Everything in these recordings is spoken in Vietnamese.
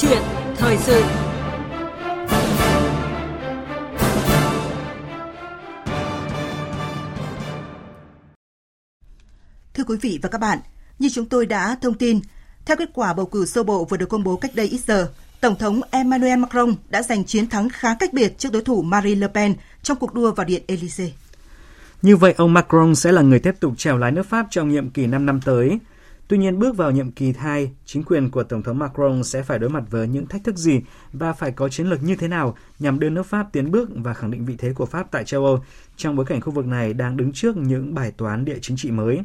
chuyện thời sự Thưa quý vị và các bạn, như chúng tôi đã thông tin, theo kết quả bầu cử sơ bộ vừa được công bố cách đây ít giờ, Tổng thống Emmanuel Macron đã giành chiến thắng khá cách biệt trước đối thủ Marine Le Pen trong cuộc đua vào Điện Elysee. Như vậy, ông Macron sẽ là người tiếp tục trèo lái nước Pháp trong nhiệm kỳ 5 năm tới. Tuy nhiên, bước vào nhiệm kỳ 2, chính quyền của Tổng thống Macron sẽ phải đối mặt với những thách thức gì và phải có chiến lược như thế nào nhằm đưa nước Pháp tiến bước và khẳng định vị thế của Pháp tại châu Âu trong bối cảnh khu vực này đang đứng trước những bài toán địa chính trị mới.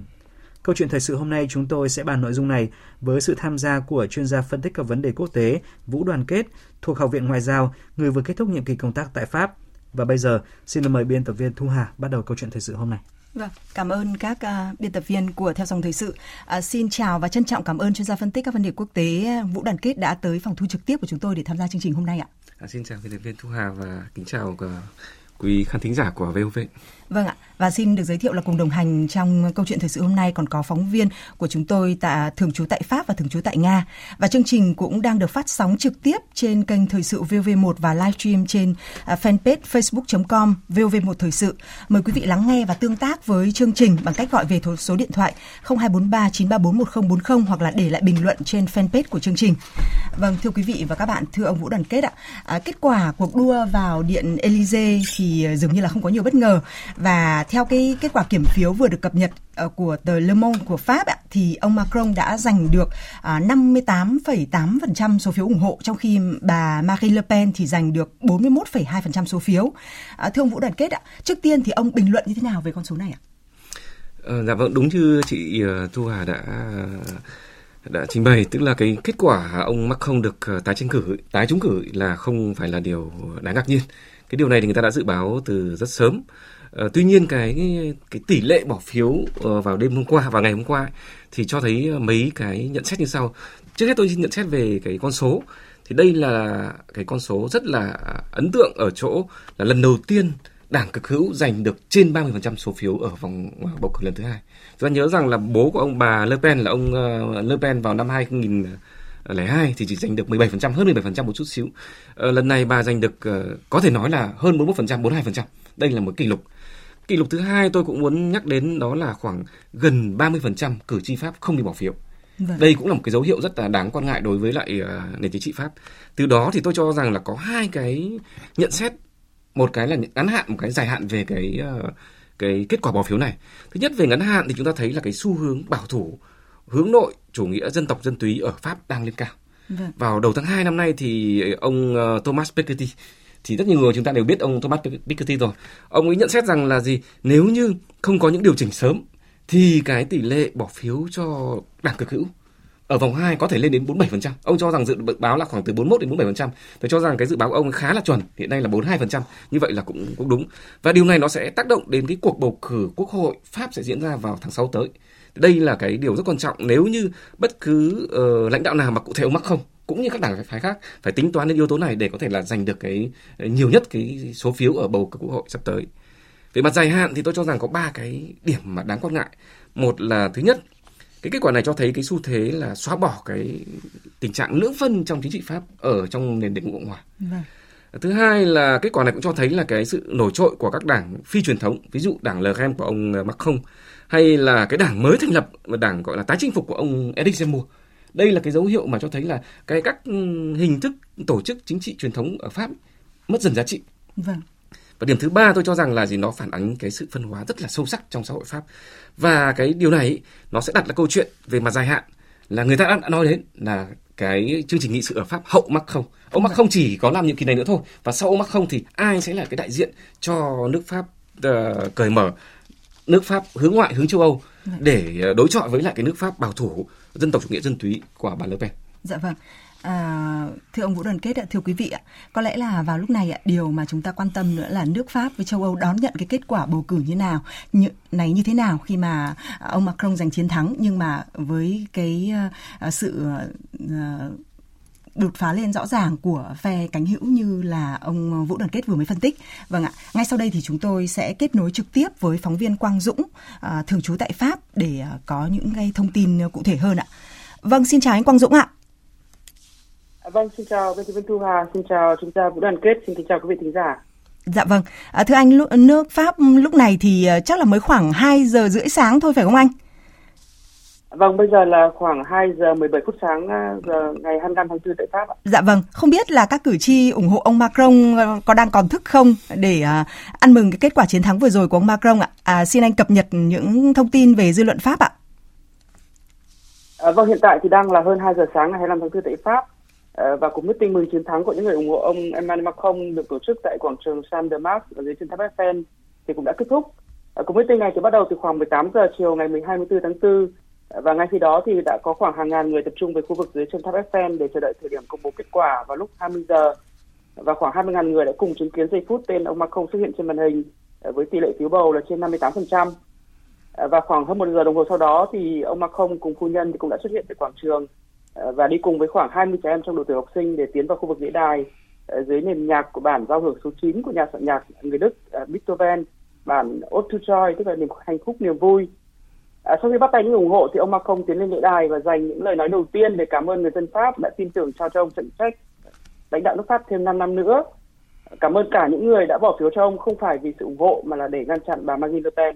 Câu chuyện thời sự hôm nay chúng tôi sẽ bàn nội dung này với sự tham gia của chuyên gia phân tích các vấn đề quốc tế Vũ Đoàn Kết thuộc Học viện Ngoại giao, người vừa kết thúc nhiệm kỳ công tác tại Pháp. Và bây giờ, xin mời biên tập viên Thu Hà bắt đầu câu chuyện thời sự hôm nay. Vâng, cảm ơn các uh, biên tập viên của Theo dòng thời sự. Uh, xin chào và trân trọng cảm ơn chuyên gia phân tích các vấn đề quốc tế Vũ Đoàn Kết đã tới phòng thu trực tiếp của chúng tôi để tham gia chương trình hôm nay ạ. À, xin chào biên tập viên Thu Hà và kính chào uh, quý khán thính giả của VOV. Vâng ạ, và xin được giới thiệu là cùng đồng hành trong câu chuyện thời sự hôm nay còn có phóng viên của chúng tôi tại thường trú tại Pháp và thường trú tại Nga. Và chương trình cũng đang được phát sóng trực tiếp trên kênh thời sự VV1 và livestream trên à, fanpage facebook.com VV1 thời sự. Mời quý vị lắng nghe và tương tác với chương trình bằng cách gọi về số điện thoại 0243 934 1040 hoặc là để lại bình luận trên fanpage của chương trình. Vâng, thưa quý vị và các bạn, thưa ông Vũ Đoàn Kết ạ, à, kết quả cuộc đua vào điện Elysee thì à, dường như là không có nhiều bất ngờ và theo cái kết quả kiểm phiếu vừa được cập nhật ờ, của tờ Le Monde của Pháp ạ, thì ông Macron đã giành được à, 58,8% số phiếu ủng hộ trong khi bà Marine Le Pen thì giành được 41,2% số phiếu. À, thưa ông Vũ Đoàn Kết ạ, trước tiên thì ông bình luận như thế nào về con số này ạ? Ờ, dạ vâng, đúng như chị ờ, Thu Hà đã đã trình bày tức là cái kết quả ông Macron được tái tranh cử tái trúng cử là không phải là điều đáng ngạc nhiên cái điều này thì người ta đã dự báo từ rất sớm Ờ, tuy nhiên cái cái tỷ lệ bỏ phiếu ờ, vào đêm hôm qua và ngày hôm qua thì cho thấy ờ, mấy cái nhận xét như sau. Trước hết tôi xin nhận xét về cái con số. Thì đây là cái con số rất là ấn tượng ở chỗ là lần đầu tiên đảng cực hữu giành được trên 30% số phiếu ở vòng bầu cử lần thứ hai. Chúng ta nhớ rằng là bố của ông bà Le Pen là ông Le Pen vào năm 2002 thì chỉ giành được 17%, hơn 17% một chút xíu. Lần này bà giành được có thể nói là hơn 41%, 42%. Đây là một kỷ lục Kỷ lục thứ hai tôi cũng muốn nhắc đến đó là khoảng gần 30% cử tri Pháp không đi bỏ phiếu. Vâng. Đây cũng là một cái dấu hiệu rất là đáng quan ngại đối với lại uh, nền chính trị Pháp. Từ đó thì tôi cho rằng là có hai cái nhận xét, một cái là ngắn hạn, một cái dài hạn về cái uh, cái kết quả bỏ phiếu này. Thứ nhất về ngắn hạn thì chúng ta thấy là cái xu hướng bảo thủ, hướng nội, chủ nghĩa dân tộc dân túy ở Pháp đang lên cao. Vâng. Vào đầu tháng 2 năm nay thì ông uh, Thomas Piketty thì rất nhiều người chúng ta đều biết ông Thomas Piketty rồi. Ông ấy nhận xét rằng là gì? Nếu như không có những điều chỉnh sớm thì cái tỷ lệ bỏ phiếu cho đảng cực hữu ở vòng 2 có thể lên đến 47%. Ông cho rằng dự báo là khoảng từ 41 đến 47%. Tôi cho rằng cái dự báo của ông khá là chuẩn, hiện nay là 42%. Như vậy là cũng cũng đúng. Và điều này nó sẽ tác động đến cái cuộc bầu cử quốc hội Pháp sẽ diễn ra vào tháng 6 tới. Đây là cái điều rất quan trọng nếu như bất cứ uh, lãnh đạo nào mà cụ thể ông mắc không cũng như các đảng phái khác phải tính toán đến yếu tố này để có thể là giành được cái nhiều nhất cái số phiếu ở bầu cử quốc hội sắp tới. Về mặt dài hạn thì tôi cho rằng có ba cái điểm mà đáng quan ngại. Một là thứ nhất, cái kết quả này cho thấy cái xu thế là xóa bỏ cái tình trạng lưỡng phân trong chính trị Pháp ở trong nền định cộng hòa. Vâng. Thứ hai là kết quả này cũng cho thấy là cái sự nổi trội của các đảng phi truyền thống, ví dụ đảng Pen của ông Macron hay là cái đảng mới thành lập, đảng gọi là tái chinh phục của ông Eric Zemmour đây là cái dấu hiệu mà cho thấy là cái các ừ, hình thức tổ chức chính trị truyền thống ở Pháp mất dần giá trị. Vâng. Và điểm thứ ba tôi cho rằng là gì nó phản ánh cái sự phân hóa rất là sâu sắc trong xã hội Pháp. Và cái điều này nó sẽ đặt ra câu chuyện về mặt dài hạn là người ta đã nói đến là cái chương trình nghị sự ở Pháp hậu mắc không. Ông mắc không chỉ có làm nhiệm kỳ này nữa thôi và sau ông mắc không thì ai sẽ là cái đại diện cho nước Pháp uh, cởi mở nước Pháp hướng ngoại hướng châu Âu vâng. để ờ, đối chọi với lại cái nước Pháp bảo thủ dân tộc chủ nghĩa dân túy của bà Le Pen. Dạ vâng. À, thưa ông Vũ Đoàn Kết ạ, thưa quý vị ạ, có lẽ là vào lúc này ạ, điều mà chúng ta quan tâm nữa là nước Pháp với châu Âu đón nhận cái kết quả bầu cử như nào, như, này như thế nào khi mà ông Macron giành chiến thắng nhưng mà với cái uh, sự uh, đột phá lên rõ ràng của phe cánh hữu như là ông Vũ Đoàn Kết vừa mới phân tích. Vâng ạ, ngay sau đây thì chúng tôi sẽ kết nối trực tiếp với phóng viên Quang Dũng, à, thường trú tại Pháp để à, có những cái thông tin cụ thể hơn ạ. Vâng, xin chào anh Quang Dũng ạ. Vâng, xin chào biên tập viên Thu Hà, xin chào chúng ta Vũ Đoàn Kết, xin kính chào quý vị thính giả. Dạ vâng, à, thưa anh, nước Pháp lúc này thì chắc là mới khoảng 2 giờ rưỡi sáng thôi phải không anh? Vâng, bây giờ là khoảng 2 giờ 17 phút sáng giờ ngày 25 tháng 4 tại Pháp ạ. Dạ vâng, không biết là các cử tri ủng hộ ông Macron có đang còn thức không để uh, ăn mừng cái kết quả chiến thắng vừa rồi của ông Macron ạ? À, xin anh cập nhật những thông tin về dư luận Pháp ạ. À, vâng, hiện tại thì đang là hơn 2 giờ sáng ngày 25 tháng 4 tại Pháp. À, và cuộc meeting mừng chiến thắng của những người ủng hộ ông Emmanuel Macron được tổ chức tại quảng trường Saint Denis ở dưới chân tháp Eiffel thì cũng đã kết thúc. À, cuộc meeting này thì bắt đầu từ khoảng 18 giờ chiều ngày 24 tháng 4 và ngay khi đó thì đã có khoảng hàng ngàn người tập trung về khu vực dưới chân tháp Eiffel để chờ đợi thời điểm công bố kết quả vào lúc 20 giờ và khoảng 20.000 người đã cùng chứng kiến giây phút tên ông Macron xuất hiện trên màn hình ờ, với tỷ lệ phiếu bầu là trên 58%. Ờ, và khoảng hơn một giờ đồng hồ sau đó thì ông Macron cùng phu nhân thì cũng đã xuất hiện tại quảng trường ờ, và đi cùng với khoảng 20 trẻ em trong độ tuổi học sinh để tiến vào khu vực lễ đài dưới nền nhạc của bản giao hưởng số 9 của nhà soạn nhạc người Đức Beethoven, bản Ode to Joy tức là niềm hạnh phúc niềm vui À, sau khi bắt tay những ủng hộ thì ông Macron tiến lên lễ đài và dành những lời nói đầu tiên để cảm ơn người dân Pháp đã tin tưởng trao cho ông trọng trách lãnh đạo nước Pháp thêm 5 năm nữa. Cảm ơn cả những người đã bỏ phiếu cho ông không phải vì sự ủng hộ mà là để ngăn chặn bà Marine Le Pen.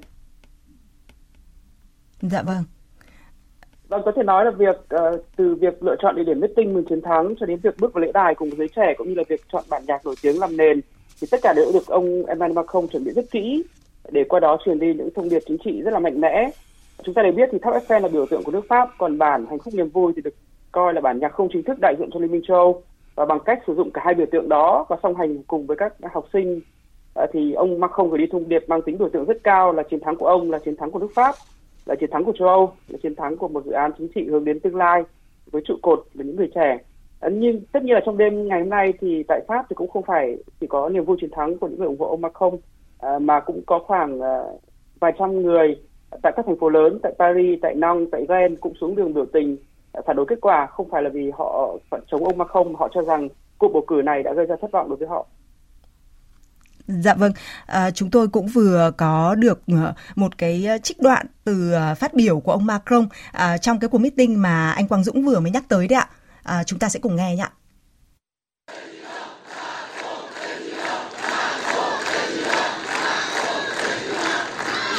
Dạ vâng. Vâng, có thể nói là việc uh, từ việc lựa chọn địa điểm meeting mừng chiến thắng cho đến việc bước vào lễ đài cùng giới trẻ cũng như là việc chọn bản nhạc nổi tiếng làm nền thì tất cả đều được ông Emmanuel Macron chuẩn bị rất kỹ để qua đó truyền đi những thông điệp chính trị rất là mạnh mẽ Chúng ta đều biết thì tháp Eiffel là biểu tượng của nước Pháp, còn bản Hạnh phúc niềm vui thì được coi là bản nhạc không chính thức đại diện cho Liên minh châu Âu. Và bằng cách sử dụng cả hai biểu tượng đó và song hành cùng với các học sinh à, thì ông Macron gửi đi thông điệp mang tính biểu tượng rất cao là chiến thắng của ông là chiến thắng của nước Pháp, là chiến thắng của châu Âu, là chiến thắng của một dự án chính trị hướng đến tương lai với trụ cột là những người trẻ. À, nhưng tất nhiên là trong đêm ngày hôm nay thì tại Pháp thì cũng không phải chỉ có niềm vui chiến thắng của những người ủng hộ ông Macron à, mà cũng có khoảng vài trăm người tại các thành phố lớn tại Paris, tại Nong, tại Rennes cũng xuống đường biểu tình ờ, phản đối kết quả không phải là vì họ phản chống ông Macron, họ cho rằng cuộc bầu cử này đã gây ra thất vọng đối với họ. Dạ vâng, à, chúng tôi cũng vừa có được ờ, một cái trích đoạn từ phát biểu của ông Macron à, trong cái cuộc meeting mà anh Quang Dũng vừa mới nhắc tới đấy ạ. À, chúng ta sẽ cùng nghe nhé.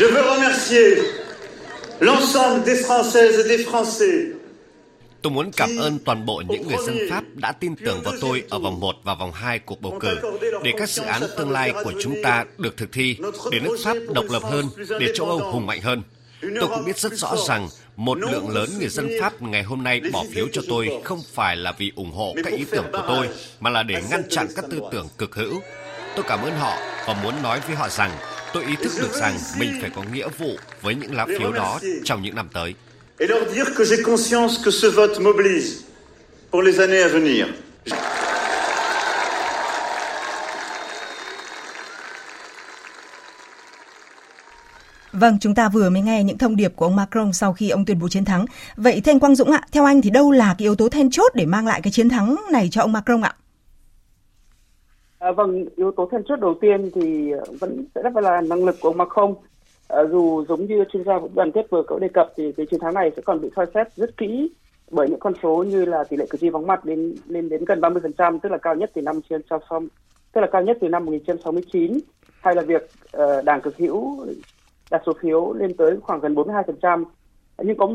Je veux remercier l'ensemble des Françaises et des Français Tôi muốn cảm ơn toàn bộ những người dân Pháp đã tin tưởng vào tôi ở vòng 1 và vòng 2 cuộc bầu cử để các dự án tương lai của chúng ta được thực thi, để nước Pháp độc lập hơn, để châu Âu hùng mạnh hơn. Tôi cũng biết rất rõ rằng một lượng lớn người dân Pháp ngày hôm nay bỏ phiếu cho tôi không phải là vì ủng hộ các ý tưởng của tôi, mà là để ngăn chặn các tư tưởng cực hữu. Tôi cảm ơn họ và muốn nói với họ rằng tôi ý thức được rằng mình phải có nghĩa vụ với những lá phiếu đó trong những năm tới. À. Vâng, chúng ta vừa mới nghe những thông điệp của ông Macron sau khi ông tuyên bố chiến thắng. Vậy Thanh Quang Dũng ạ, theo anh thì đâu là cái yếu tố then chốt để mang lại cái chiến thắng này cho ông Macron ạ? À, vâng, yếu tố then chốt đầu tiên thì ờ, vẫn sẽ là năng lực của ông Macron. À, dù giống như chuyên gia đoàn kết vừa có đề cập thì cái chiến thắng này sẽ còn bị soi xét rất kỹ bởi những con số như là tỷ lệ cử tri vắng mặt lên lên đến gần 30%, tức là cao nhất từ năm trên tức là cao nhất từ năm 1969 hay là việc uh, đảng cực hữu đạt số phiếu lên tới khoảng gần 42%. Nhưng có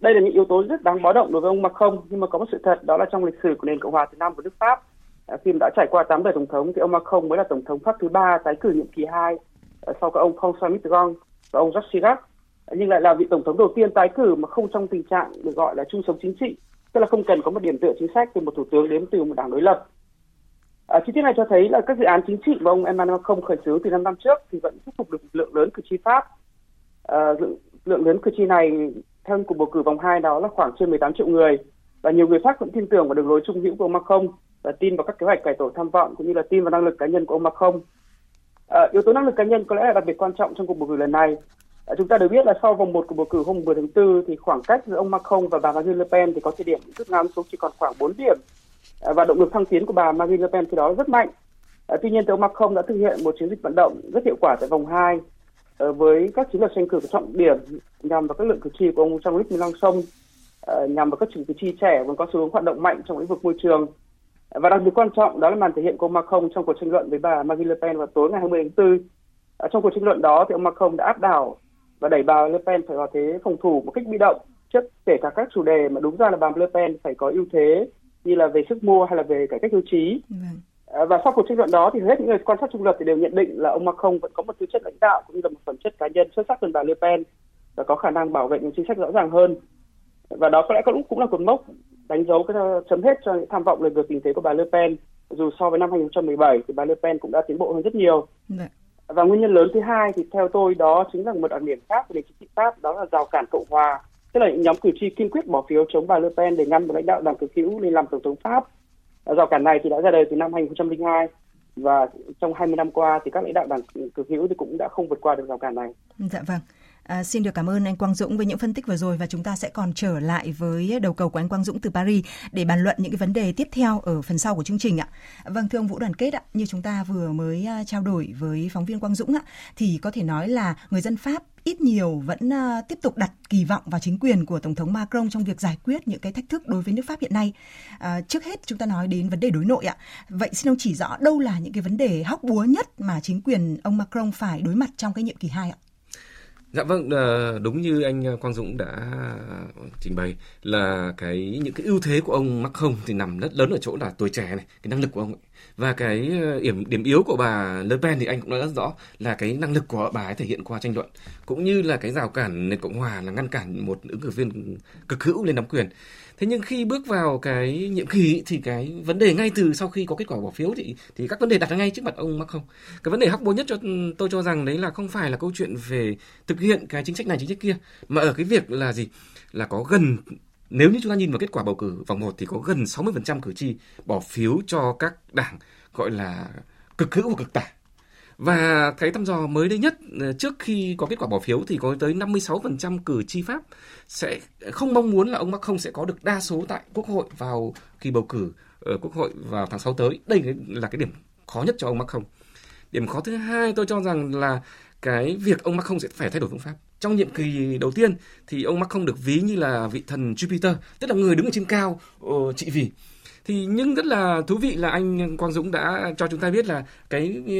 đây là những yếu tố rất đáng báo động đối với ông Macron nhưng mà có một sự thật đó là trong lịch sử của nền cộng hòa từ năm của nước Pháp Dạ, khi đã trải qua 8 đời tổng thống thì ông Macron mới là tổng thống Pháp thứ ba tái cử nhiệm kỳ 2 ờ, sau các ông François Mitterrand và ông Jacques Chirac. Ờ, nhưng lại là vị tổng thống đầu tiên tái cử mà không trong tình trạng được gọi là chung sống chính trị tức là không cần có một điểm tựa chính sách từ một thủ tướng đến từ một đảng đối lập. À, chi tiết này cho thấy là các dự án chính trị mà ông Emmanuel Macron khởi xướng từ 5 năm trước thì vẫn thuyết phục được lượng lớn cử tri Pháp. À, lượng, lượng lớn cử tri này theo cuộc bầu cử vòng 2 đó là khoảng trên 18 triệu người và nhiều người Pháp vẫn tin tưởng vào đường lối trung hữu của ông Macron và tin vào các kế hoạch cải tổ tham vọng cũng như là tin vào năng lực cá nhân của ông Macron. À, yếu tố năng lực cá nhân có lẽ là đặc biệt quan trọng trong cuộc bầu cử lần này. À, chúng ta đều biết là sau vòng 1 của bầu cử hôm 10 tháng 4 thì khoảng cách giữa ông Macron và bà Marine Le Pen thì có thời điểm rút ngắn xuống chỉ còn khoảng 4 điểm à, và động lực thăng tiến của bà Marine Le Pen thì đó rất mạnh. À, tuy nhiên, ông Macron đã thực hiện một chiến dịch vận động rất hiệu quả tại vòng 2 à, ờ, với các chiến lược tranh cử trọng điểm nhằm vào các lượng cử tri của ông Jean-Luc Mélenchon, à, nhằm vào các cử tri trẻ vẫn có xu hướng hoạt động mạnh trong lĩnh vực môi trường và đặc biệt quan trọng đó là màn thể hiện của ông Macron trong cuộc tranh luận với bà Marine Le Pen vào tối ngày 20 tháng 4. Ở trong cuộc tranh luận đó thì ông Macron đã áp đảo và đẩy bà Le Pen phải vào thế phòng thủ một cách bị động trước kể cả các chủ đề mà đúng ra là bà Le Pen phải có ưu thế như là về sức mua hay là về cải cách hưu trí. À, và sau cuộc tranh luận đó thì hết những người quan sát trung lập thì đều nhận định là ông Macron vẫn có một tư chất lãnh đạo cũng như là một phẩm chất cá nhân xuất sắc hơn bà Le Pen và có khả năng bảo vệ những chính sách rõ ràng hơn. Và đó có lẽ cũng cũng là cột mốc đánh dấu cái chấm hết cho những tham vọng lời ngược tình thế của bà Le Pen. Dù so với năm 2017 thì bà Le Pen cũng đã tiến bộ hơn rất nhiều. Dạ. Và nguyên nhân lớn thứ hai thì theo tôi đó chính là một đặc điểm khác của nền chính trị Pháp đó là rào cản cộng hòa tức là những nhóm cử tri kiên quyết bỏ phiếu chống bà Le Pen để ngăn một lãnh đạo đảng cực hữu lên làm tổng thống Pháp. Rào cản này thì đã ra đời từ năm 2002 và trong 20 năm qua thì các lãnh đạo đảng cực hữu thì cũng đã không vượt qua được rào cản này. Dạ vâng. À, xin được cảm ơn anh Quang Dũng với những phân tích vừa rồi và chúng ta sẽ còn trở lại với đầu cầu của anh Quang Dũng từ Paris để bàn luận những cái vấn đề tiếp theo ở phần sau của chương trình ạ. Vâng thưa ông Vũ Đoàn Kết ạ, như chúng ta vừa mới à, trao đổi với phóng viên Quang Dũng ạ, thì có thể nói là người dân Pháp ít nhiều vẫn uh, tiếp tục đặt kỳ vọng vào chính quyền của tổng thống Macron trong việc giải quyết những cái thách thức đối với nước Pháp hiện nay. Uh, trước hết chúng ta nói đến vấn đề đối nội ạ. Vậy xin ông chỉ rõ đâu là những cái vấn đề hóc búa nhất mà chính quyền ông Macron phải đối mặt trong cái nhiệm kỳ 2 ạ? Dạ vâng, ờ, đúng như anh ờ, Quang Dũng đã trình bày là cái những cái ưu thế của ông Macron thì nằm rất lớn ở chỗ là tuổi trẻ này, cái năng lực của ông ấy. Và cái ờ, điểm điểm yếu của bà Le Pen thì anh cũng nói rất rõ là cái năng lực của bà ấy thể hiện qua tranh luận cũng như là cái rào cản nền cộng hòa là ngăn cản một ứng cử viên cực hữu lên nắm quyền. Thế nhưng khi bước vào cái nhiệm kỳ thì cái vấn đề ngay từ sau khi có kết quả bỏ phiếu thì thì các vấn đề đặt ra ngay trước mặt ông Macron. Cái vấn đề hóc búa nhất cho tôi cho rằng đấy là không phải là câu chuyện về thực hiện cái chính sách này, chính sách kia, mà ở cái việc là gì? Là có gần nếu như chúng ta nhìn vào kết quả bầu cử vòng 1 thì có gần 60% cử tri bỏ phiếu cho các đảng, gọi là cực hữu và cực tả. Và cái thăm dò mới đây nhất ờ, trước khi có kết quả bỏ phiếu thì có tới 56% cử tri Pháp sẽ không mong muốn là ông Macron sẽ có được đa số tại Quốc hội vào kỳ bầu cử ở Quốc hội vào tháng 6 tới. Đây là cái điểm khó nhất cho ông Macron. Điểm khó thứ hai tôi cho rằng là cái việc ông Macron sẽ phải thay đổi phương pháp. Trong nhiệm kỳ đầu tiên thì ông Macron được ví như là vị thần Jupiter, tức là người đứng ở trên cao uh, trị vì. Thì nhưng rất là thú vị là anh Quang Dũng đã cho chúng ta biết là cái ờ,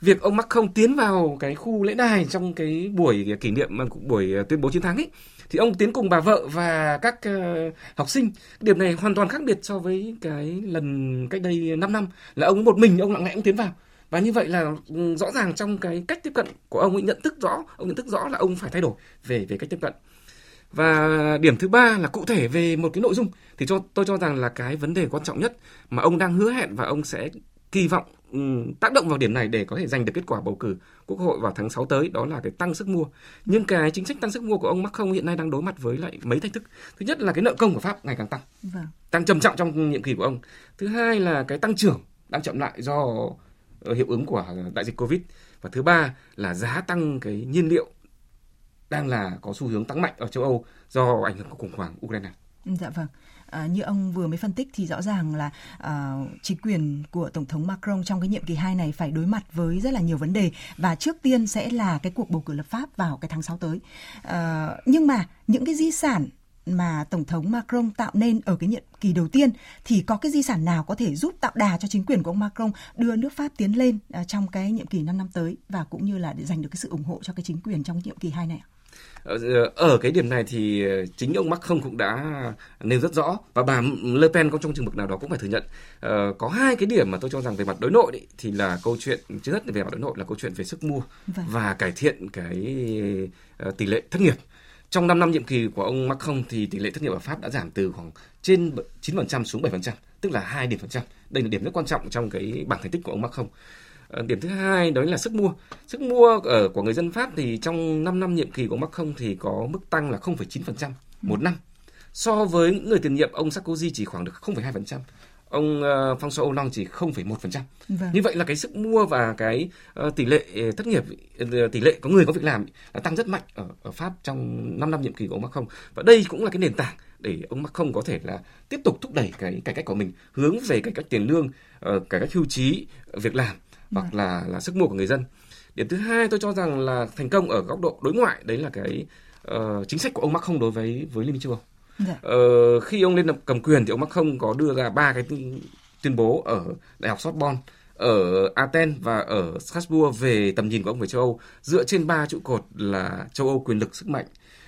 việc ông Macron tiến vào cái khu lễ đài trong cái buổi kỷ niệm ờ, buổi tuyên bố chiến thắng ấy thì ông tiến cùng bà vợ và các uh, học sinh. Điểm này hoàn toàn khác biệt so với cái lần cách đây 5 năm là ông một mình ông lặng lẽ ông tiến vào và như vậy là ừ, rõ ràng trong cái cách tiếp cận của ông ấy nhận thức rõ ông nhận thức rõ là ông phải thay đổi về về cách tiếp cận và điểm thứ ba là cụ thể về một cái nội dung thì cho tôi cho rằng là cái vấn đề quan trọng nhất mà ông đang hứa hẹn và ông sẽ kỳ vọng um, tác động vào điểm này để có thể giành được kết quả bầu cử quốc hội vào tháng 6 tới đó là cái tăng sức mua. Nhưng cái chính sách tăng sức mua của ông Macron hiện nay đang đối mặt với lại mấy thách thức. Thứ nhất là cái nợ công của Pháp ngày càng tăng. Vâng. Tăng trầm trọng trong nhiệm kỳ của ông. Thứ hai là cái tăng trưởng đang chậm lại do Ờ, hiệu ứng của đại dịch Covid. Và thứ ba là giá tăng cái nhiên liệu đang là có xu hướng tăng mạnh ở châu Âu do ảnh hưởng của khủng hoảng Ukraine. Ừ, dạ vâng. À, như ông vừa mới phân tích thì rõ ràng là à, chính quyền của tổng thống Macron trong cái nhiệm kỳ 2 này phải đối mặt với rất là nhiều vấn đề và trước tiên sẽ là cái cuộc bầu cử lập pháp vào cái tháng 6 tới. À, nhưng mà những cái di sản mà tổng thống Macron tạo nên ở cái nhiệm kỳ đầu tiên thì có cái di sản nào có thể giúp tạo đà cho chính quyền của ông Macron đưa nước Pháp tiến lên uh, trong cái nhiệm kỳ 5 năm tới và cũng như là để giành được cái sự ủng hộ cho cái chính quyền trong nhiệm kỳ 2 này ạ? Ờ, ở cái điểm này thì ờ, chính ông Macron cũng đã nêu rất rõ và bà Le Pen cũng trong trường mực nào đó cũng phải thừa nhận có hai cái điểm mà tôi cho rằng về mặt đối nội thì là câu chuyện trước hết về mặt đối nội là câu chuyện về sức mua vâng. và cải thiện cái tỷ lệ thất nghiệp trong 5 năm nhiệm kỳ của ông Macron thì tỷ lệ thất nghiệp ở Pháp đã giảm từ khoảng trên 9% xuống 7%, tức là 2 điểm phần trăm. Đây là điểm rất quan trọng trong cái bảng thành tích của ông Macron. Ờ, điểm thứ hai đó là sức mua. Sức mua ở của người dân Pháp thì trong 5 năm nhiệm kỳ của Macron thì có mức tăng là 0,9% một năm. So với những người tiền nhiệm ông Sarkozy chỉ khoảng được 0,2% ông uh, François Hollande chỉ 0,1%. Vâng. Như vậy là cái sức mua và cái uh, tỷ lệ thất nghiệp uh, tỷ lệ có người có việc làm là tăng rất mạnh ở ở Pháp trong 5 năm nhiệm kỳ của ông Macron. Và đây cũng là cái nền tảng để ông Macron có thể là tiếp tục thúc đẩy cái cải cách của mình hướng về cải cách tiền lương, cải cách hưu trí, việc làm hoặc vâng. là là sức mua của người dân. Điểm thứ hai tôi cho rằng là thành công ở góc độ đối ngoại đấy là cái uh, chính sách của ông Macron đối với với Liên minh châu Âu. Dạ. Ờ, khi ông lên cầm quyền thì ông Macron có đưa ra ba cái tuyên bố ở Đại học Sorbonne ở Athens và ở Strasbourg về tầm nhìn của ông về châu Âu dựa trên ba trụ cột là châu Âu quyền lực sức mạnh,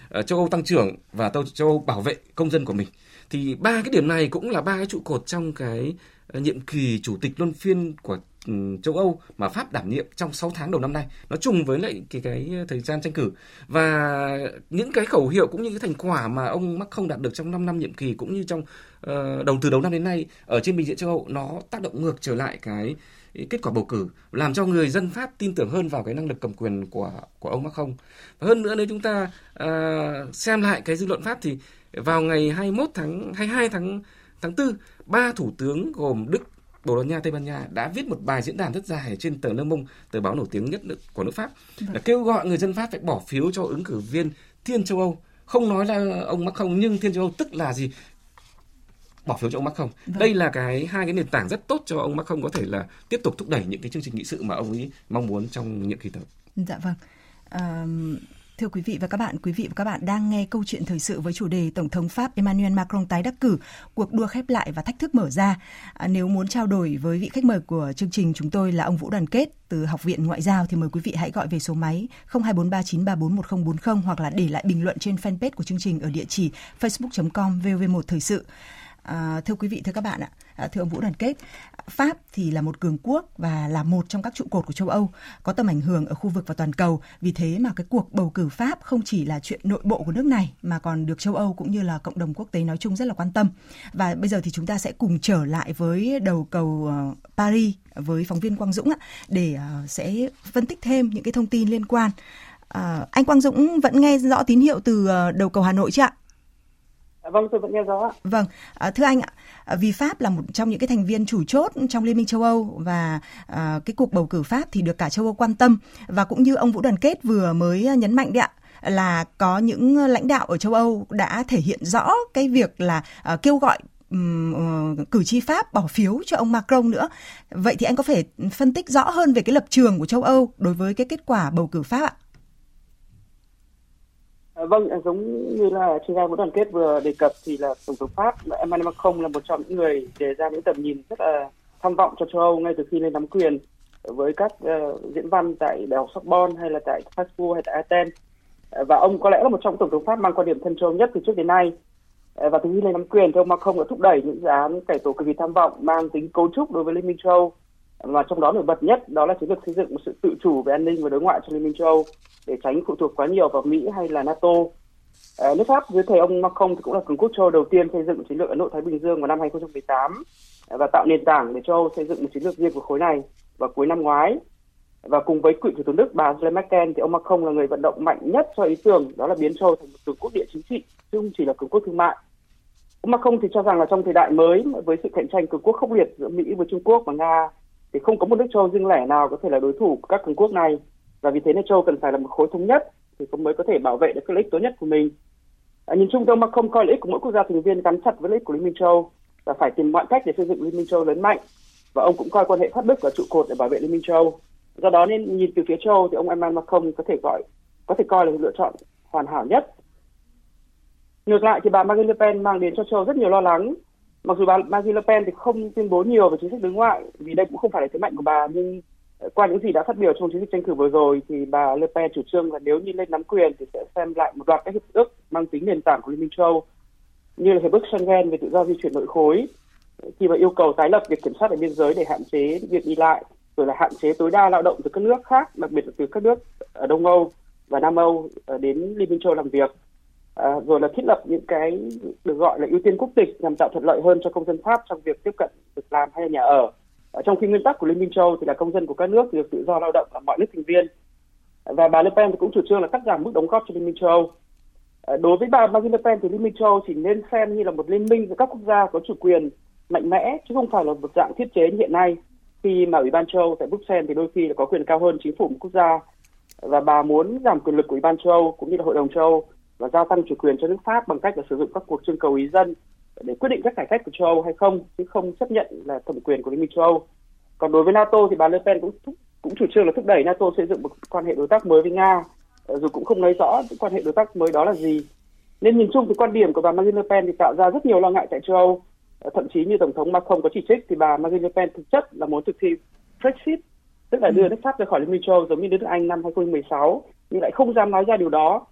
ờ, châu Âu tăng trưởng và châu Âu bảo vệ công dân của mình. Thì ba cái điểm này cũng là ba cái trụ cột trong cái Ờ, nhiệm kỳ chủ tịch luân phiên của ừ, châu Âu mà Pháp đảm nhiệm trong 6 tháng đầu năm nay nó trùng với lại cái cái thời gian tranh cử và những cái khẩu hiệu cũng như cái thành quả mà ông Macron đạt được trong 5 năm nhiệm kỳ cũng như trong uh, đầu từ đầu năm đến nay ở trên bình diện châu Âu nó tác động ngược trở lại cái kết quả bầu cử làm cho người dân Pháp tin tưởng hơn vào cái năng lực cầm quyền của của ông Macron. Và hơn nữa nếu chúng ta uh, xem lại cái dư luận Pháp thì vào ngày 21 tháng 22 tháng tháng 4, ba thủ tướng gồm Đức, Bồ Đào Nha, Tây Ban Nha đã viết một bài diễn đàn rất dài trên tờ Le Monde, tờ báo nổi tiếng nhất của nước Pháp, là vâng. kêu gọi người dân Pháp phải bỏ phiếu cho ứng cử viên Thiên châu Âu. Không nói là ông Macron nhưng Thiên châu Âu tức là gì? bỏ phiếu cho ông Macron. Vâng. Đây là cái hai cái nền tảng rất tốt cho ông Macron có thể là tiếp tục thúc đẩy những cái chương trình nghị sự mà ông ấy mong muốn trong nhiệm kỳ tới. Dạ vâng. À, Thưa quý vị và các bạn, quý vị và các bạn đang nghe câu chuyện thời sự với chủ đề Tổng thống Pháp Emmanuel Macron tái đắc cử, cuộc đua khép lại và thách thức mở ra. À, nếu muốn trao đổi với vị khách mời của chương trình chúng tôi là ông Vũ Đoàn Kết từ Học viện Ngoại giao thì mời quý vị hãy gọi về số máy 0243934140 hoặc là để lại bình luận trên fanpage của chương trình ở địa chỉ facebook.com vv1 thời sự. À, thưa quý vị, thưa các bạn ạ, à, thưa ông Vũ Đoàn Kết, Pháp thì là một cường quốc và là một trong các trụ cột của châu Âu, có tầm ảnh hưởng ở khu vực và toàn cầu. Vì thế mà cái cuộc bầu cử Pháp không chỉ là chuyện nội bộ của nước này mà còn được châu Âu cũng như là cộng đồng quốc tế nói chung rất là quan tâm. Và bây giờ thì chúng ta sẽ cùng trở lại với đầu cầu uh, Paris với phóng viên Quang Dũng ạ, để uh, sẽ phân tích thêm những cái thông tin liên quan. Uh, anh Quang Dũng vẫn nghe rõ tín hiệu từ uh, đầu cầu Hà Nội chứ ạ? Dạ vâng, tôi vẫn nghe rõ. Vâng, à, thưa anh ạ, à, vì Pháp là một trong những cái thành viên chủ chốt trong Liên minh châu Âu và à, cái cuộc bầu cử Pháp thì được cả châu Âu quan tâm và cũng như ông Vũ Đoàn Kết vừa mới nhấn mạnh đấy ạ là có những lãnh đạo ở châu Âu đã thể hiện rõ cái việc là à, kêu gọi um, cử tri Pháp bỏ phiếu cho ông Macron nữa. Vậy thì anh có thể phân tích rõ hơn về cái lập trường của châu Âu đối với cái kết quả bầu cử Pháp ạ? Ờ, vâng, à, giống như là chuyên gia muốn Đoàn Kết vừa đề cập thì là Tổng thống Pháp Emmanuel Macron là một trong những người đề ra những tầm nhìn rất là tham vọng cho châu Âu ngay từ khi lên nắm quyền với các uh, diễn văn tại Đại học Sorbonne hay là tại Strasbourg hay tại Athens. Ờ, và ông có lẽ là một trong tổng thống Pháp mang quan điểm thân châu nhất từ trước đến nay. Và từ khi lên nắm quyền thì ông Macron đã thúc đẩy những dự án cải tổ cực kỳ tham vọng mang tính cấu trúc đối với Liên minh châu Âu và trong đó nổi bật nhất đó là chiến lược xây dựng một sự tự chủ về an ninh và đối ngoại cho Liên minh châu Âu để tránh phụ thuộc quá nhiều vào Mỹ hay là NATO. À, nước Pháp dưới thời ông Macron thì cũng là cường quốc châu Âu đầu tiên xây dựng chiến lược Ấn Độ Thái Bình Dương vào năm 2018 ờ, và tạo nền tảng để châu Âu xây dựng một chiến lược riêng của khối này vào cuối năm ngoái. Và cùng với cựu thủ tướng Đức bà Angela Merkel thì ông Macron là người vận động mạnh nhất cho ý tưởng đó là biến châu Âu thành một cường quốc địa chính trị chứ không chỉ là cường quốc thương mại. Ông Macron thì cho rằng là trong thời đại mới với sự cạnh tranh cường quốc khốc liệt giữa Mỹ với Trung Quốc và Nga thì không có một nước châu riêng lẻ nào có thể là đối thủ của các cường quốc này và vì thế nên châu cần phải là một khối thống nhất thì cũng mới có thể bảo vệ được cái lợi ích tốt nhất của mình. À, nhìn chung mà không coi lợi ích của mỗi quốc gia thành viên gắn chặt với lợi ích của Liên minh châu và phải tìm mọi cách để xây dựng Liên minh châu lớn mạnh và ông cũng coi quan hệ pháp đức là trụ cột để bảo vệ Liên minh châu. Do đó nên nhìn từ phía châu thì ông Emmanuel Macron có thể gọi có thể coi là lựa chọn hoàn hảo nhất. Ngược lại thì bà Marine Le Pen mang đến cho châu rất nhiều lo lắng mặc dù bà Marine Le Pen thì không tuyên bố nhiều về chính sách đối ngoại, vì đây cũng không phải là thế mạnh của bà, nhưng ờ, qua những gì đã phát biểu trong chiến dịch tranh cử vừa rồi thì bà Le Pen chủ trương là nếu như lên nắm quyền thì sẽ xem lại một loạt các hiệp ước mang tính nền tảng của Liên minh châu như là hiệp ước Schengen về tự do di chuyển nội khối, khi mà yêu cầu tái lập việc kiểm soát ở biên giới để hạn chế việc đi lại, rồi là hạn chế tối đa lao động từ các nước khác, đặc biệt là từ các nước ở Đông Âu và Nam Âu ờ, đến Liên minh châu làm việc à, rồi là thiết lập những cái được gọi là ưu tiên quốc tịch nhằm tạo thuận lợi hơn cho công dân Pháp trong việc tiếp cận việc làm hay nhà ở. ở trong khi nguyên tắc của Liên minh châu thì là công dân của các nước được tự do lao động ở mọi nước thành viên. Và bà Le Pen thì cũng chủ trương là cắt giảm mức đóng góp cho Liên minh châu À, đối với bà Marine Le Pen thì Liên minh châu chỉ nên xem như là một liên minh giữa các quốc gia có chủ quyền mạnh mẽ chứ không phải là một dạng thiết chế như hiện nay khi mà Ủy ban châu tại Bruxelles thì đôi khi là có quyền cao hơn chính phủ một quốc gia và bà muốn giảm quyền lực của Ủy ban châu Âu cũng như là Hội đồng châu Âu và gia tăng chủ quyền cho nước Pháp bằng cách là sử dụng các cuộc trưng cầu ý dân để quyết định các cải cách của châu Âu hay không, chứ không chấp nhận là thẩm quyền của Liên minh châu Âu. Còn đối với NATO thì bà Le Pen cũng cũng chủ trương là thúc đẩy NATO xây dựng một quan hệ đối tác mới với Nga ờ, dù cũng không nói rõ quan hệ đối tác mới đó là gì. Nên nhìn chung thì quan điểm của bà Marine Le Pen thì tạo ra rất nhiều lo ngại tại châu Âu ờ, thậm chí như tổng thống Macron có chỉ trích thì bà Marine Le Pen thực chất là muốn thực thi Brexit, tức là đưa nước Pháp ra khỏi Liên minh châu Âu giống như nước Anh năm 2016 nhưng lại không dám nói ra điều đó.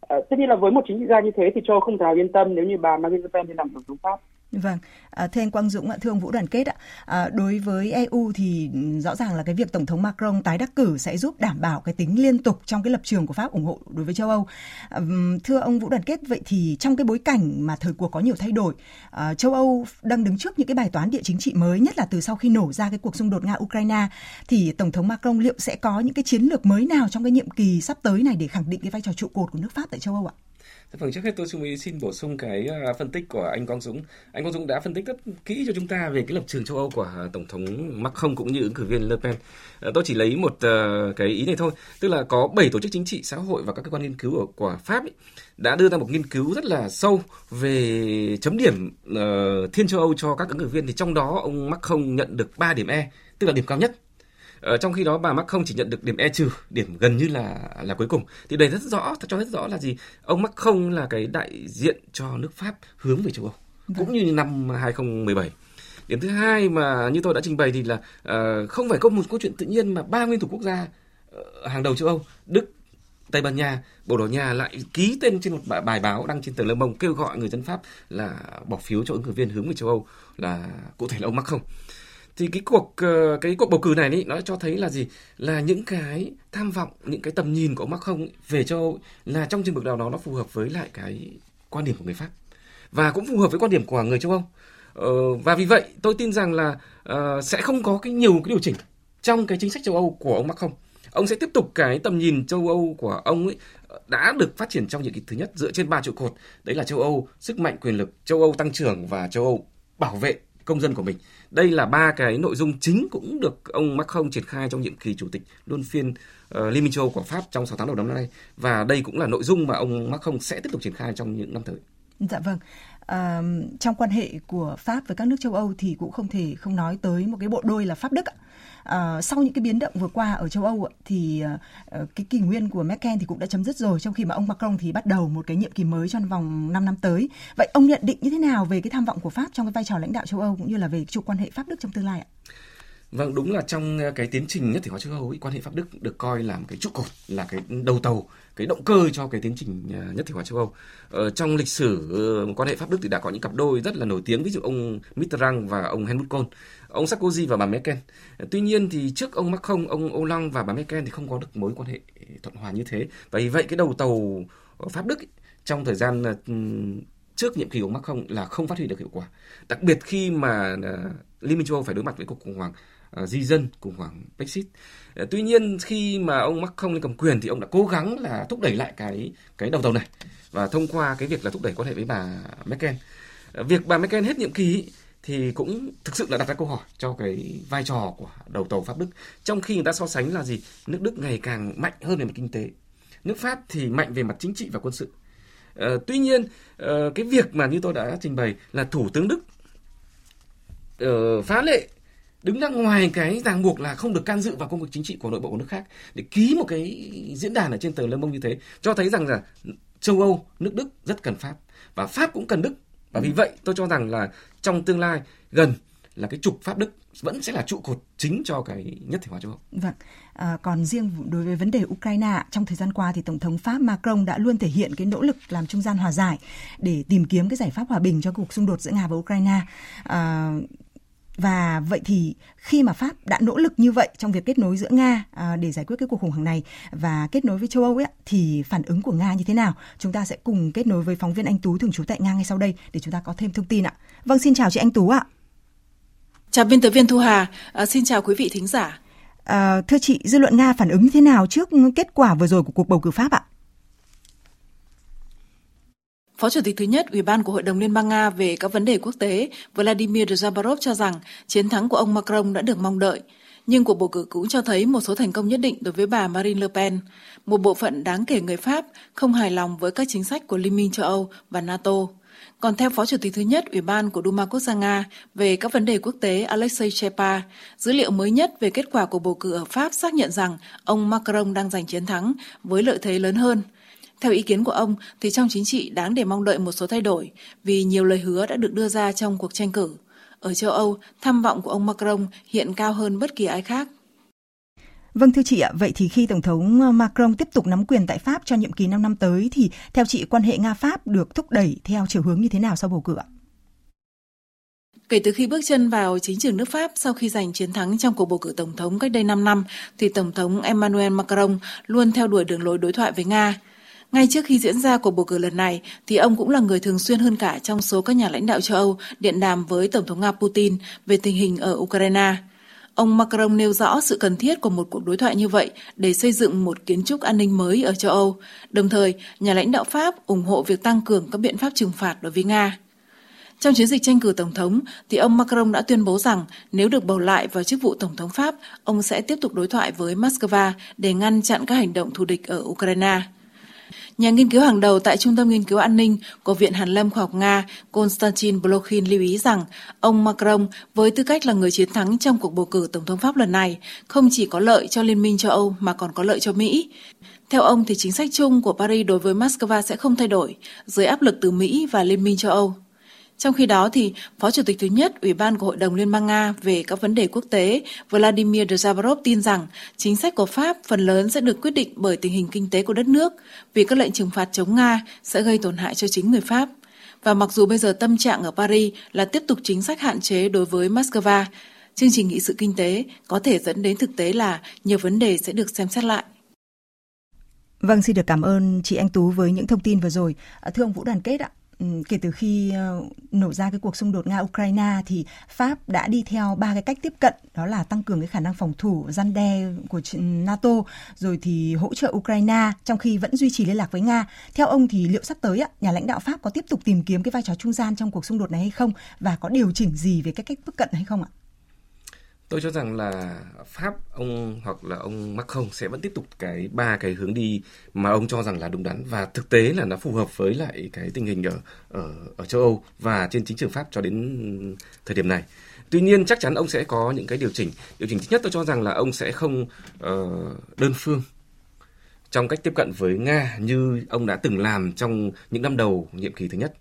À, tất nhiên là với một chính trị gia như thế thì châu không thể nào yên tâm nếu như bà Marine Le Pen đi làm tổng thống Pháp. Vâng, à, thưa anh Quang Dũng ạ, thưa ông Vũ Đoàn Kết ạ, à, đối với EU thì rõ ràng là cái việc Tổng thống Macron tái đắc cử sẽ giúp đảm bảo cái tính liên tục trong cái lập trường của Pháp ủng hộ đối với châu Âu. À, thưa ông Vũ Đoàn Kết, vậy thì trong cái bối cảnh mà thời cuộc có nhiều thay đổi, à, châu Âu đang đứng trước những cái bài toán địa chính trị mới, nhất là từ sau khi nổ ra cái cuộc xung đột Nga-Ukraine, thì Tổng thống Macron liệu sẽ có những cái chiến lược mới nào trong cái nhiệm kỳ sắp tới này để khẳng định cái vai trò trụ cột của nước Pháp tại châu Âu ạ? Phần vâng, trước hết tôi xin xin bổ sung cái à, phân tích của anh Quang Dũng. Anh Quang Dũng đã phân tích rất kỹ cho chúng ta về cái lập trường châu Âu của à, tổng thống Macron cũng như ứng cử viên Le Pen. Ờ, tôi chỉ lấy một ờ, cái ý này thôi, tức là có 7 tổ chức chính trị xã hội và các cơ quan nghiên cứu của, của Pháp ấy, đã đưa ra một nghiên cứu rất là sâu về chấm điểm uh, thiên châu Âu cho các ứng cử viên thì trong đó ông Macron nhận được 3 điểm E, tức là điểm cao nhất Ờ, trong khi đó bà Macron chỉ nhận được điểm E trừ, điểm gần như là là cuối cùng. Thì đây rất rõ, cho rất rõ là gì? Ông Macron là cái đại diện cho nước Pháp hướng về châu Âu. Vâng. Cũng như năm 2017. Điểm thứ hai mà như tôi đã trình bày thì là uh, không phải có một câu chuyện tự nhiên mà ba nguyên thủ quốc gia uh, hàng đầu châu Âu, Đức, Tây Ban Nha, Bồ Đào Nha lại ký tên trên một bài báo đăng trên tờ Le Monde kêu gọi người dân Pháp là bỏ phiếu cho ứng cử viên hướng về châu Âu là cụ thể là ông Macron thì cái cuộc ờ, cái cuộc bầu cử này ý, nó cho thấy là gì? Là những cái tham vọng những cái tầm nhìn của ông Macron về châu Âu là trong trường mực nào đó nó phù hợp với lại cái quan điểm của người Pháp. Và cũng phù hợp với quan điểm của người châu Âu. Ờ, và vì vậy tôi tin rằng là uh, sẽ không có cái nhiều cái điều chỉnh trong cái chính sách châu Âu của ông Macron. Ông sẽ tiếp tục cái tầm nhìn châu Âu của ông ấy ờ, đã được phát triển trong nhiệm kỳ thứ nhất dựa trên ba trụ cột. Đấy là châu Âu sức mạnh quyền lực châu Âu tăng trưởng và châu Âu bảo vệ công dân của mình. Đây là ba cái nội dung chính cũng được ông Macron triển khai trong nhiệm kỳ chủ tịch luân phiên uh, Liên minh châu của Pháp trong 6 tháng đầu năm nay và đây cũng là nội dung mà ông Macron sẽ tiếp tục triển khai trong những năm tới. Dạ vâng. À, trong quan hệ của Pháp với các nước châu Âu thì cũng không thể không nói tới một cái bộ đôi là Pháp Đức ạ. À, sau những cái biến động vừa qua ở châu Âu thì uh, cái kỷ nguyên của Merkel thì cũng đã chấm dứt rồi trong khi mà ông Macron thì bắt đầu một cái nhiệm kỳ mới trong vòng 5 năm tới. Vậy ông nhận định như thế nào về cái tham vọng của Pháp trong cái vai trò lãnh đạo châu Âu cũng như là về trục quan hệ Pháp Đức trong tương lai ạ? Vâng, đúng là trong cái tiến trình nhất thể hóa châu Âu, quan hệ Pháp Đức được coi là một cái trụ cột, là cái đầu tàu, cái động cơ cho cái tiến trình nhất thể hóa châu Âu. Ờ, trong lịch sử quan hệ Pháp Đức thì đã có những cặp đôi rất là nổi tiếng, ví dụ ông Mitterrand và ông Helmut Kohl ông Sarkozy và bà Merkel. Tuy nhiên thì trước ông Macron, ông Hollande và bà Merkel thì không có được mối quan hệ thuận hòa như thế. Và vì vậy cái đầu tàu Pháp Đức trong thời gian ờ, trước nhiệm kỳ của Macron là không phát huy được hiệu quả. Đặc biệt khi mà ờ, Liên minh châu Âu phải đối mặt với cuộc khủng hoảng ờ, di dân, khủng hoảng Brexit. Tuy nhiên khi mà ông Macron lên cầm quyền thì ông đã cố gắng là thúc đẩy lại cái cái đầu tàu này và thông qua cái việc là thúc đẩy quan hệ với bà Merkel. Việc bà Merkel hết nhiệm kỳ thì cũng thực sự là đặt ra câu hỏi cho cái vai trò của đầu tàu Pháp Đức. Trong khi người ta so sánh là gì? Nước Đức ngày càng mạnh hơn về mặt kinh tế. Nước Pháp thì mạnh về mặt chính trị và quân sự. À, tuy nhiên, uh, cái việc mà như tôi đã trình bày là Thủ tướng Đức uh, phá lệ đứng ra ngoài cái ràng buộc là không được can dự vào công việc chính trị của nội bộ của nước khác để ký một cái diễn đàn ở trên tờ Le Monde như thế cho thấy rằng là châu Âu, nước Đức rất cần Pháp và Pháp cũng cần Đức và vì vậy tôi cho rằng là trong tương lai gần là cái trục pháp Đức vẫn sẽ là trụ cột chính cho cái nhất thể hóa châu Âu. Vâng. À, còn riêng đối với vấn đề Ukraine, trong thời gian qua thì Tổng thống Pháp Macron đã luôn thể hiện cái nỗ lực làm trung gian hòa giải để tìm kiếm cái giải pháp hòa bình cho cuộc xung đột giữa Nga và Ukraine. À, và vậy thì khi mà Pháp đã nỗ lực như vậy trong việc kết nối giữa Nga à, để giải quyết cái cuộc khủng hoảng này và kết nối với châu Âu ấy thì phản ứng của Nga như thế nào? Chúng ta sẽ cùng kết nối với phóng viên Anh Tú thường trú tại Nga ngay sau đây để chúng ta có thêm thông tin ạ. Vâng, xin chào chị Anh Tú ạ. Chào biên tập viên Thu Hà, à, xin chào quý vị thính giả. À, thưa chị, dư luận Nga phản ứng như thế nào trước kết quả vừa rồi của cuộc bầu cử Pháp ạ? Phó Chủ tịch thứ nhất Ủy ban của Hội đồng Liên bang Nga về các vấn đề quốc tế Vladimir Zabarov cho rằng chiến thắng của ông Macron đã được mong đợi. Nhưng cuộc bầu cử cũng cho thấy một số thành công nhất định đối với bà Marine Le Pen. Một bộ phận đáng kể người Pháp không hài lòng với các chính sách của Liên minh châu Âu và NATO. Còn theo Phó Chủ tịch thứ nhất Ủy ban của Duma Quốc gia Nga về các vấn đề quốc tế Alexei Chepa, dữ liệu mới nhất về kết quả của bầu cử ở Pháp xác nhận rằng ông Macron đang giành chiến thắng với lợi thế lớn hơn – theo ý kiến của ông thì trong chính trị đáng để mong đợi một số thay đổi vì nhiều lời hứa đã được đưa ra trong cuộc tranh cử. Ở châu Âu, tham vọng của ông Macron hiện cao hơn bất kỳ ai khác. Vâng thưa chị ạ, vậy thì khi Tổng thống Macron tiếp tục nắm quyền tại Pháp cho nhiệm kỳ 5 năm tới thì theo chị quan hệ Nga-Pháp được thúc đẩy theo chiều hướng như thế nào sau bầu cử ạ? Kể từ khi bước chân vào chính trường nước Pháp sau khi giành chiến thắng trong cuộc bầu cử tổng thống cách đây 5 năm, thì Tổng thống Emmanuel Macron luôn theo đuổi đường lối đối thoại với Nga. Ngay trước khi diễn ra cuộc bầu cử lần này, thì ông cũng là người thường xuyên hơn cả trong số các nhà lãnh đạo châu Âu điện đàm với Tổng thống Nga Putin về tình hình ở Ukraine. Ông Macron nêu rõ sự cần thiết của một cuộc đối thoại như vậy để xây dựng một kiến trúc an ninh mới ở châu Âu. Đồng thời, nhà lãnh đạo Pháp ủng hộ việc tăng cường các biện pháp trừng phạt đối với Nga. Trong chiến dịch tranh cử tổng thống, thì ông Macron đã tuyên bố rằng nếu được bầu lại vào chức vụ tổng thống Pháp, ông sẽ tiếp tục đối thoại với Moscow để ngăn chặn các hành động thù địch ở Ukraine. Nhà nghiên cứu hàng đầu tại Trung tâm Nghiên cứu An ninh của Viện Hàn lâm Khoa học Nga, Konstantin Blokhin lưu ý rằng ông Macron, với tư cách là người chiến thắng trong cuộc bầu cử Tổng thống Pháp lần này, không chỉ có lợi cho Liên minh châu Âu mà còn có lợi cho Mỹ. Theo ông thì chính sách chung của Paris đối với Moscow sẽ không thay đổi dưới áp lực từ Mỹ và Liên minh châu Âu. Trong khi đó, thì Phó Chủ tịch thứ nhất Ủy ban của Hội đồng Liên bang Nga về các vấn đề quốc tế Vladimir Zavarov tin rằng chính sách của Pháp phần lớn sẽ được quyết định bởi tình hình kinh tế của đất nước vì các lệnh trừng phạt chống Nga sẽ gây tổn hại cho chính người Pháp. Và mặc dù bây giờ tâm trạng ở Paris là tiếp tục chính sách hạn chế đối với Moscow, chương trình nghị sự kinh tế có thể dẫn đến thực tế là nhiều vấn đề sẽ được xem xét lại. Vâng, xin được cảm ơn chị Anh Tú với những thông tin vừa rồi. À, thưa ông Vũ Đoàn Kết ạ, Ừ, kể từ khi ờ, nổ ra cái cuộc xung đột nga ukraine thì pháp đã đi theo ba cái cách tiếp cận, đó là tăng cường cái khả năng phòng thủ gian đe của nato, rồi thì hỗ trợ ukraine trong khi vẫn duy trì liên lạc với nga. Theo ông thì liệu sắp tới nhà lãnh đạo pháp có tiếp tục tìm kiếm cái vai trò trung gian trong cuộc xung đột này hay không? Và có điều chỉnh gì về cái cách tiếp cận hay không ạ? Tôi cho rằng là pháp ông hoặc là ông Macron sẽ vẫn tiếp tục cái ba cái hướng đi mà ông cho rằng là đúng đắn và thực tế là nó phù hợp với lại cái tình hình ở ở ở châu Âu và trên chính trường pháp cho đến thời điểm này. Tuy nhiên chắc chắn ông sẽ có những cái điều chỉnh. Điều chỉnh thứ nhất tôi cho rằng là ông sẽ không uh, đơn phương trong cách tiếp cận với nga như ông đã từng làm trong những năm đầu nhiệm kỳ thứ nhất.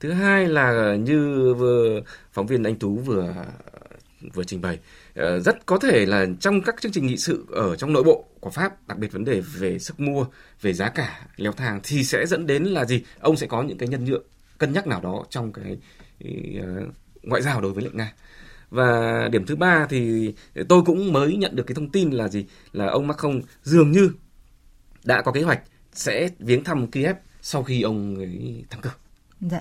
Thứ hai là như vừa phóng viên anh tú vừa vừa trình bày ờ, rất có thể là trong các chương trình nghị sự ở trong nội bộ của Pháp, đặc biệt vấn đề về sức mua, về giá cả leo thang thì sẽ dẫn đến là gì? Ông sẽ có những cái nhân nhượng cân nhắc nào đó trong cái ờ, ngoại giao đối với lệnh Nga. Và điểm thứ ba thì tôi cũng mới nhận được cái thông tin là gì? Là ông Macron dường như đã có kế hoạch sẽ viếng thăm Kiev sau khi ông ấy thắng cử. Dạ.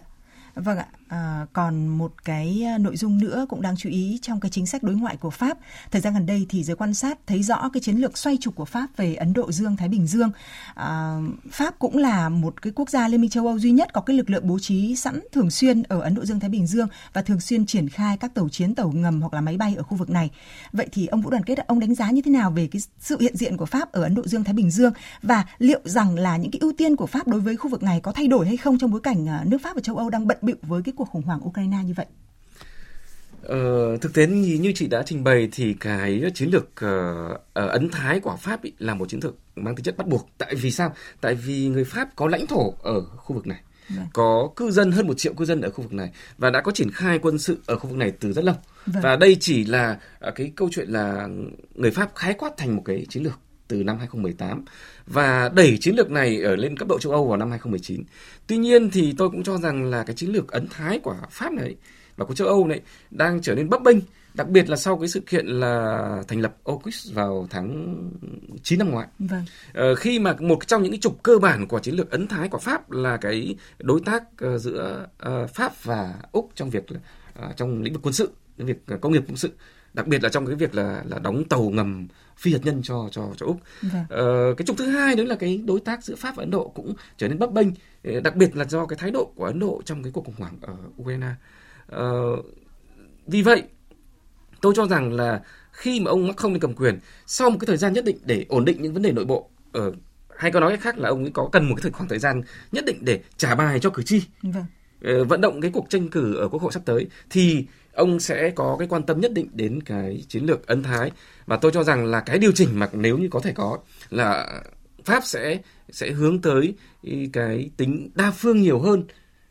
Vâng ạ, à, còn một cái ờ, nội dung nữa cũng đáng chú ý trong cái chính sách đối ngoại của Pháp. Thời gian gần đây thì giới quan sát thấy rõ cái chiến lược xoay trục của Pháp về Ấn Độ Dương, Thái Bình Dương. À, Pháp cũng là một cái quốc gia Liên minh châu Âu duy nhất có cái lực lượng bố trí sẵn thường xuyên ở Ấn Độ Dương, Thái Bình Dương và thường xuyên triển khai các tàu chiến, tàu ngầm hoặc là máy bay ở khu vực này. Vậy thì ông Vũ Đoàn Kết, ông đánh giá như thế nào về cái sự hiện diện của Pháp ở Ấn Độ Dương, Thái Bình Dương và liệu rằng là những cái ưu tiên của Pháp đối với khu vực này có thay đổi hay không trong bối cảnh nước Pháp và châu Âu đang bận bịu với cái cuộc khủng hoảng Ukraine như vậy? Ờ, thực tế như, như chị đã trình bày thì cái chiến lược uh, uh, ấn thái của Pháp ý, là một chiến lược mang tính chất bắt buộc. Tại vì sao? Tại vì người Pháp có lãnh thổ ở khu vực này. Vâng. có cư dân hơn một triệu cư dân ở khu vực này và đã có triển khai quân sự ở khu vực này từ rất lâu vâng. và đây chỉ là cái câu chuyện là người Pháp khái quát thành một cái chiến lược từ năm 2018 và đẩy chiến lược này ở lên cấp độ châu Âu vào năm 2019. Tuy nhiên thì tôi cũng cho rằng là cái chiến lược ấn thái của Pháp này và của châu Âu này đang trở nên bấp bênh, đặc biệt là sau cái sự kiện là thành lập AUKUS vào tháng 9 năm ngoái. Vâng. Ờ, khi mà một trong những cái trục cơ bản của chiến lược ấn thái của Pháp là cái đối tác uh, giữa uh, Pháp và Úc trong việc uh, trong lĩnh vực quân sự, việc uh, công nghiệp quân sự đặc biệt là trong cái việc là là đóng tàu ngầm phi hạt nhân cho cho cho úc vâng. ờ, cái trục thứ hai nữa là cái đối tác giữa pháp và ấn độ cũng trở nên bấp bênh ờ, đặc biệt là do cái thái độ của ấn độ trong cái cuộc khủng hoảng ở ukraine ờ, vì vậy tôi cho rằng là khi mà ông Macron lên cầm quyền sau một cái thời gian nhất định để ổn định những vấn đề nội bộ ở ờ, hay có nói cách khác là ông ấy có cần một cái thời khoảng thời gian nhất định để trả bài cho cử tri vâng. Ờ, vận động cái cuộc tranh cử ở quốc hội sắp tới thì ông sẽ có cái quan tâm nhất định đến cái chiến lược ấn thái. Và tôi cho rằng là cái điều chỉnh mà nếu như có thể có là Pháp sẽ sẽ hướng tới cái tính đa phương nhiều hơn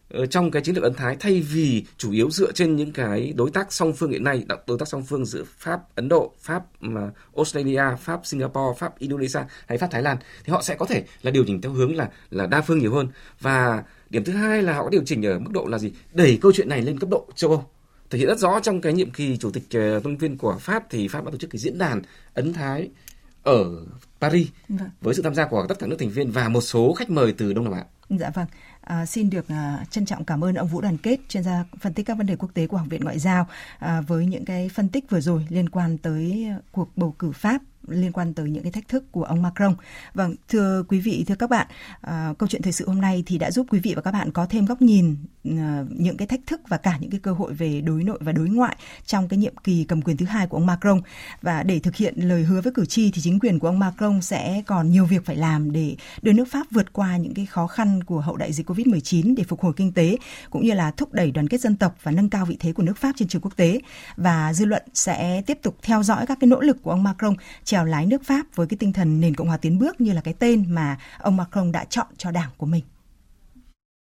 ờ, trong cái chiến lược ấn thái, thay vì chủ yếu dựa trên những cái đối tác song phương hiện nay đối tác song phương giữa Pháp, Ấn Độ, Pháp mà, Australia, Pháp, Singapore, Pháp, Indonesia hay Pháp, Thái Lan, thì họ sẽ có thể là điều chỉnh theo hướng là là đa phương nhiều hơn. Và điểm thứ hai là họ có điều chỉnh ở mức độ là gì? Đẩy câu chuyện này lên cấp độ châu Âu thể hiện rất rõ trong cái nhiệm kỳ chủ tịch ờ, uh, viên của Pháp thì Pháp đã tổ chức cái diễn đàn ấn thái ở Paris vâng. với sự tham gia của tất cả nước thành viên và một số khách mời từ Đông Nam Á. Dạ vâng. À, xin được à, trân trọng cảm ơn ông Vũ Đoàn Kết, chuyên gia phân tích các vấn đề quốc tế của Học viện Ngoại giao à, với những cái phân tích vừa rồi liên quan tới cuộc bầu cử Pháp liên quan tới những cái thách thức của ông Macron. Vâng, thưa quý vị, thưa các bạn, à, câu chuyện thời sự hôm nay thì đã giúp quý vị và các bạn có thêm góc nhìn à, những cái thách thức và cả những cái cơ hội về đối nội và đối ngoại trong cái nhiệm kỳ cầm quyền thứ hai của ông Macron. Và để thực hiện lời hứa với cử tri thì chính quyền của ông Macron Vâng, sẽ còn nhiều việc phải làm để đưa nước Pháp vượt qua những cái khó khăn của hậu đại dịch Covid-19 để phục hồi kinh tế, cũng như là thúc đẩy đoàn kết dân tộc và nâng cao vị thế của nước Pháp trên trường quốc tế. Và dư luận sẽ tiếp tục theo dõi các cái nỗ lực của ông Macron trèo lái nước Pháp với cái tinh thần nền Cộng hòa tiến bước như là cái tên mà ông Macron đã chọn cho đảng của mình.